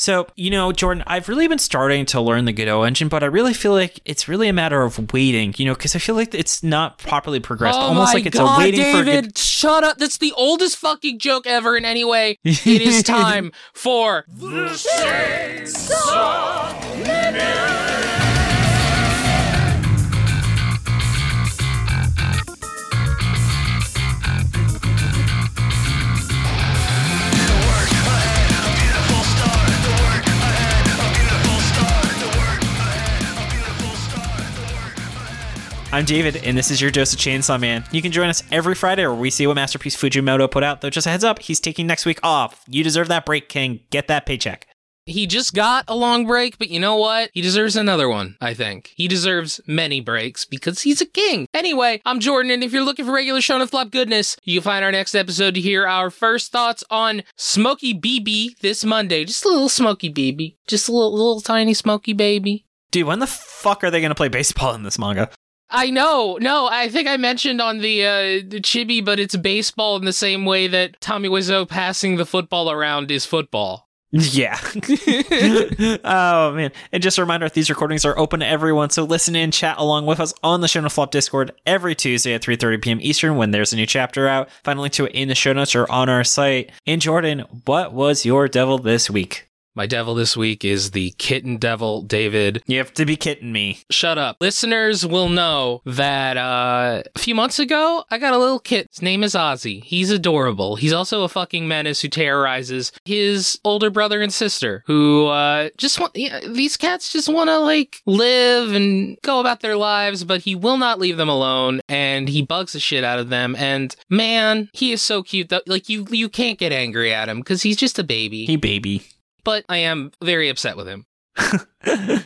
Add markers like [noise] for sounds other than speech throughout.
So, you know, Jordan, I've really been starting to learn the Godot engine, but I really feel like it's really a matter of waiting, you know, because I feel like it's not properly progressed. Oh almost my like it's God, a waiting David, for. shut up. That's the oldest fucking joke ever in any way. [laughs] It is time for I'm David, and this is your dose of Chainsaw Man. You can join us every Friday where we see what Masterpiece Fujimoto put out, though just a heads up, he's taking next week off. You deserve that break, King. Get that paycheck. He just got a long break, but you know what? He deserves another one, I think. He deserves many breaks because he's a king. Anyway, I'm Jordan, and if you're looking for regular Shonen Flop goodness, you can find our next episode to hear our first thoughts on Smokey BB this Monday. Just a little Smokey BB. Just a little, little tiny Smokey baby. Dude, when the fuck are they going to play baseball in this manga? I know. No, I think I mentioned on the uh, the chibi, but it's baseball in the same way that Tommy Wiseau passing the football around is football. Yeah. [laughs] oh man. And just a reminder these recordings are open to everyone, so listen in, chat along with us on the Shonen Flop Discord every Tuesday at 3:30 p.m. Eastern when there's a new chapter out. Find a link to it in the show notes or on our site. And Jordan, what was your devil this week? My devil this week is the kitten devil, David. You have to be kidding me. Shut up. Listeners will know that uh, a few months ago, I got a little kit. His name is Ozzy. He's adorable. He's also a fucking menace who terrorizes his older brother and sister, who uh, just want yeah, these cats just want to like live and go about their lives, but he will not leave them alone, and he bugs the shit out of them. And man, he is so cute. That like you you can't get angry at him because he's just a baby. He baby. But I am very upset with him. [laughs]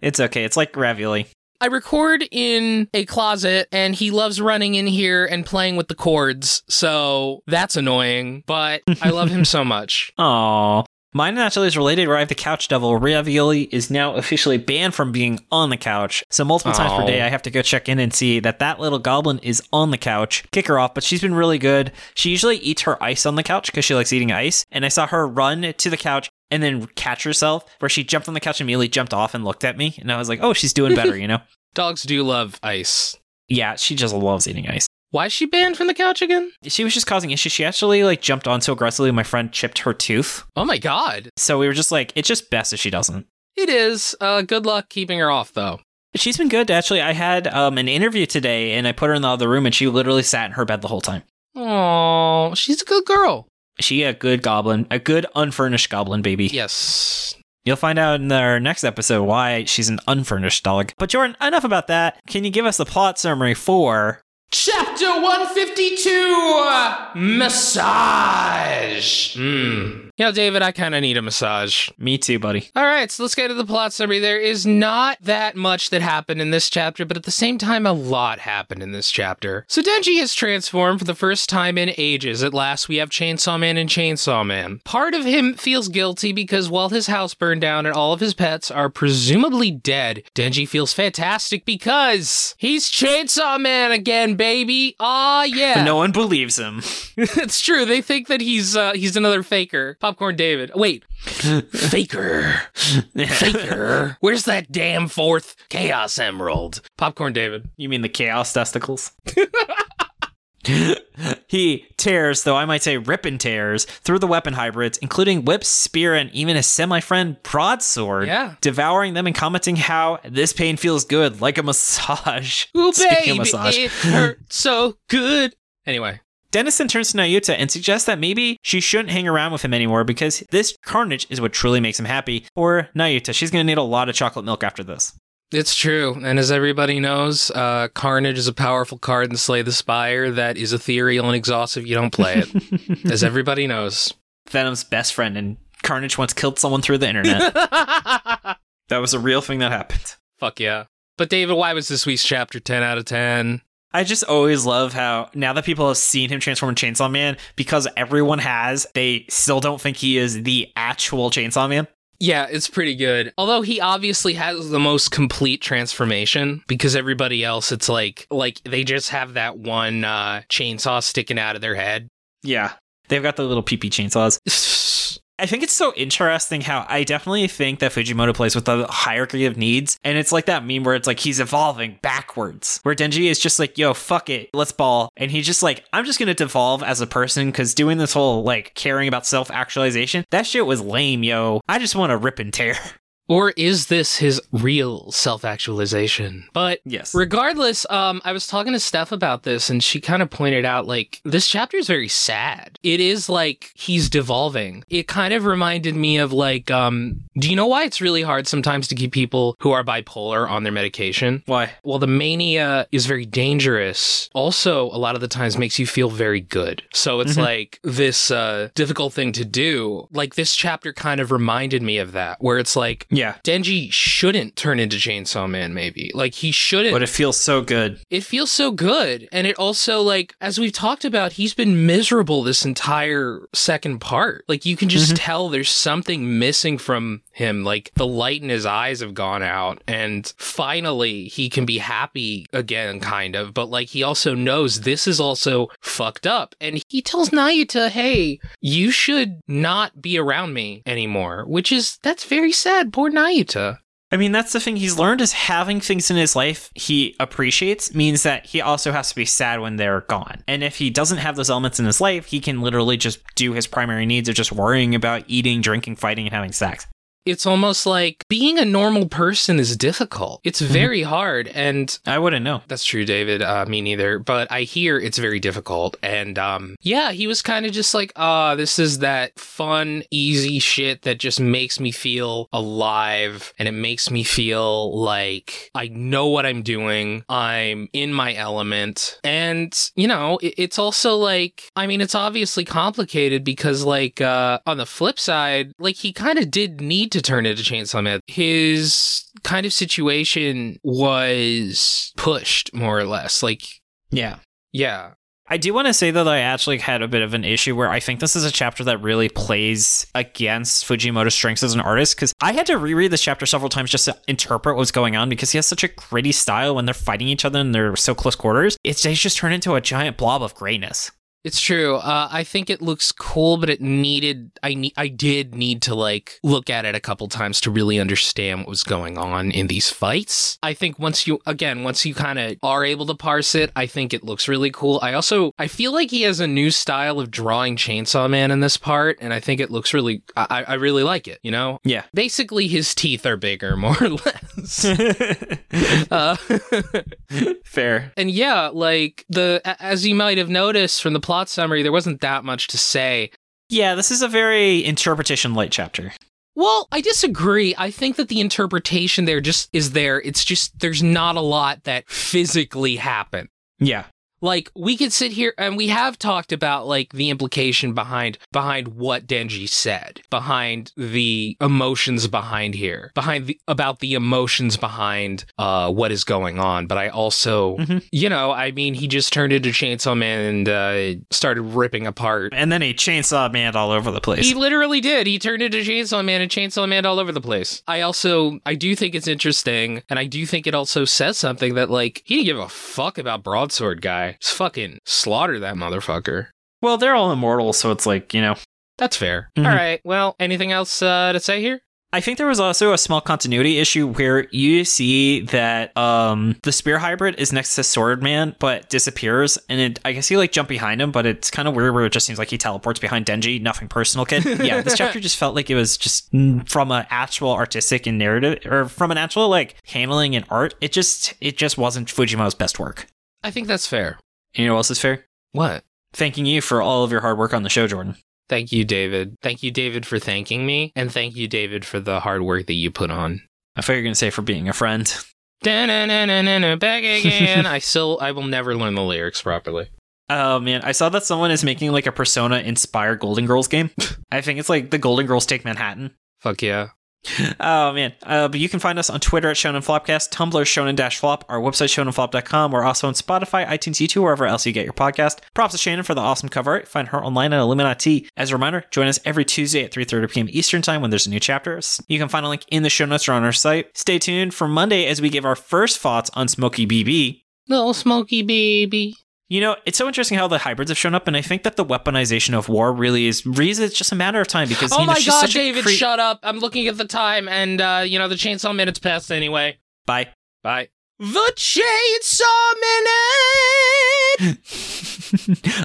it's okay. It's like ravioli. I record in a closet and he loves running in here and playing with the cords. So that's annoying, but I love him so [laughs] much. Aww. Mine actually is related where I have the couch devil. Ravioli is now officially banned from being on the couch. So multiple times per day, I have to go check in and see that that little goblin is on the couch. Kick her off, but she's been really good. She usually eats her ice on the couch because she likes eating ice. And I saw her run to the couch and then catch herself where she jumped on the couch and immediately jumped off and looked at me. And I was like, oh, she's doing better, you know? [laughs] [laughs] Dogs do love ice. Yeah, she just loves eating ice. Why is she banned from the couch again? She was just causing issues. She actually like jumped on so aggressively, my friend chipped her tooth. Oh my god. So we were just like, it's just best if she doesn't. It is. Uh, good luck keeping her off, though. She's been good. Actually, I had um, an interview today, and I put her in the other room, and she literally sat in her bed the whole time. Oh, she's a good girl. She a good goblin, a good unfurnished goblin baby. Yes. You'll find out in our next episode why she's an unfurnished dog. But Jordan, enough about that. Can you give us the plot summary for? Chapter 152 Massage. Hmm. You know, David, I kind of need a massage. Me too, buddy. All right, so let's get to the plot summary. There is not that much that happened in this chapter, but at the same time, a lot happened in this chapter. So Denji has transformed for the first time in ages. At last, we have Chainsaw Man and Chainsaw Man. Part of him feels guilty because while his house burned down and all of his pets are presumably dead, Denji feels fantastic because he's Chainsaw Man again, baby. Aw, yeah. But no one believes him. [laughs] it's true. They think that he's uh, he's another faker. Popcorn David. Wait. [laughs] faker. Faker. [laughs] Where's that damn fourth Chaos Emerald? Popcorn David. You mean the chaos testicles? [laughs] he tears, though I might say rip and tears, through the weapon hybrids, including whip, spear, and even his semi friend broadsword, Yeah. devouring them and commenting how this pain feels good, like a massage. Ooh, [laughs] baby, massage. it hurts so good. Anyway. Denji then turns to Nayuta and suggests that maybe she shouldn't hang around with him anymore because this carnage is what truly makes him happy. Or Nayuta, she's going to need a lot of chocolate milk after this. It's true. And as everybody knows, uh, Carnage is a powerful card in Slay the Spire that is ethereal and exhaustive. You don't play it. [laughs] as everybody knows. Venom's best friend, and Carnage once killed someone through the internet. [laughs] that was a real thing that happened. Fuck yeah. But David, why was this week's chapter 10 out of 10? I just always love how now that people have seen him transform into Chainsaw Man, because everyone has, they still don't think he is the actual Chainsaw Man. Yeah, it's pretty good. Although he obviously has the most complete transformation because everybody else it's like like they just have that one uh chainsaw sticking out of their head. Yeah. They've got the little pee pee chainsaws. [laughs] I think it's so interesting how I definitely think that Fujimoto plays with the hierarchy of needs. And it's like that meme where it's like he's evolving backwards, where Denji is just like, yo, fuck it, let's ball. And he's just like, I'm just going to devolve as a person because doing this whole like caring about self actualization, that shit was lame, yo. I just want to rip and tear. [laughs] Or is this his real self actualization? But Yes. regardless, um, I was talking to Steph about this and she kind of pointed out like this chapter is very sad. It is like he's devolving. It kind of reminded me of like, um, do you know why it's really hard sometimes to keep people who are bipolar on their medication? Why? Well, the mania is very dangerous. Also, a lot of the times makes you feel very good. So it's Mhm. like this uh, difficult thing to do. Like this chapter kind of reminded me of that, where it's like Yeah. Denji shouldn't turn into Chainsaw Man, maybe. Like he shouldn't. But it feels so good. it feels so good. And it also, like, as we've talked about, he's been miserable this entire second part. Like, you can just Mhm. tell there's something missing from him. Like, the light in his eyes have gone out. And finally, he can be happy again, kind of. But, like, he also knows this is also fucked up. And he tells Nayuta, hey, you should not be around me anymore, which is, that's very sad. Poor Nayuta. I mean, that's the thing he's learned is having things in his life he appreciates means that he also has to be sad when they're gone. And if he doesn't have those elements in his life, he can literally just do his primary needs of just worrying about eating, drinking, fighting, and having sex. It's almost like being a normal person is difficult. It's very hard. And I wouldn't know. that's true, David. Uh, me neither. But I hear it's very difficult. And um, yeah, he was kind of just like, ah, this is that fun, easy shit that just makes me feel alive. And it makes me feel like I know what I'm doing. I'm in my element. And, you know, it, it's also like, I mean, it's obviously complicated because, like, uh, on the flip side, like, he kind of did need to turn into Chainsaw Man. His kind of situation was pushed more or less. Like, Yeah. yeah. I do want to say that I actually had a bit of an issue where I think this is a chapter that really plays against Fujimoto's strengths as an artist because I had to reread this chapter several times just to interpret what's going on because he has such a gritty style when they're fighting each other and they're so close quarters. It's they just turn into a giant blob of grayness. It's true. Uh, I think it looks cool, but it needed. I need. I did need to like look at it a couple times to really understand what was going on in these fights. I think once you again, once you kind of are able to parse it, I think it looks really cool. I also I feel like he has a new style of drawing Chainsaw Man in this part, and I think it looks really. I, I really like it. You know, Yeah. basically his teeth are bigger, [laughs] more or less. [laughs] uh, [laughs] Fair. and yeah, like the as you might have noticed from the plot summary, there wasn't that much to say. Yeah, this is a very interpretation light chapter. Well, I disagree. I think that the interpretation there just is there. It's just there's not a lot that physically happened. Yeah. Like we could sit here and we have talked about like the implication behind behind what Denji said, behind the emotions behind here, behind the about the emotions behind uh what is going on. But I also, Mhm. you know, I mean, he just turned into Chainsaw Man and uh, started ripping apart. And then he chainsaw man all over the place. He literally did. He turned into Chainsaw Man and Chainsaw Man all over the place. I also, I do think it's interesting, and I do think it also says something that, like, he didn't give a fuck about Broadsword Guy. Just fucking slaughter that motherfucker. well, they're all immortal, so it's like, you know. That's fair. Mhm. All right. Well, anything else uh, to say here? I think there was also a small continuity issue where you see that um the spear hybrid is next to Swordman but disappears and it I guess see like jump behind him but it's kind of weird where it just seems like he teleports behind Denji nothing personal kid [laughs] yeah this chapter just felt like it was just mm, from an actual artistic and narrative or from an actual like handling and art it just it just wasn't Fujimoto's best work I think that's fair. You know what else is fair What? thanking you for all of your hard work on the show Jordan Thank you, David. Thank you, David, for thanking me, and thank you, David, for the hard work that you put on. I thought you were gonna say for being a friend Back again. I still, I will never learn the lyrics properly. Oh man, I saw that someone is making like a Persona inspired Golden Girls game. [laughs] I think it's like the Golden Girls Take Manhattan. Fuck yeah. Oh man, uh, but you can find us on Twitter at Shonen Flopcast, Tumblr Shonen Flop, our website ShonenFlop.com. We're also on Spotify, iTunes, YouTube, wherever else you get your podcast. Props to Shannon for the awesome cover art. Find her online at illuminyatea. As a reminder, join us every Tuesday at 3:30 p.m. Eastern Time when there's a new chapter. You can find a link in the show notes or on our site. Stay tuned for Monday as we give our first thoughts on Smokey BB. Little smoky baby. You know, it's so interesting how the hybrids have shown up, and I think that the weaponization of war really is reason it's just a matter of time because Oh you know, my god, David, cre- shut up. I'm looking at the time and uh, you know, the chainsaw minute's passed anyway. Bye. Bye. The chainsaw minute. [laughs]